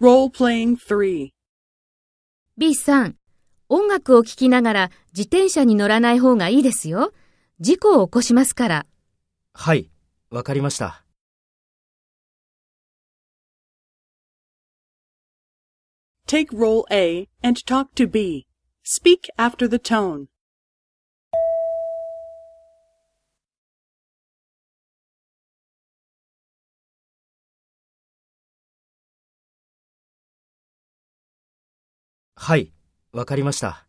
B B さん、音楽を聴きながら自転車に乗らない方がいいですよ。事故を起こしますから。はい、わかりました。Take role A and talk to B. Speak after the tone. はい、わかりました。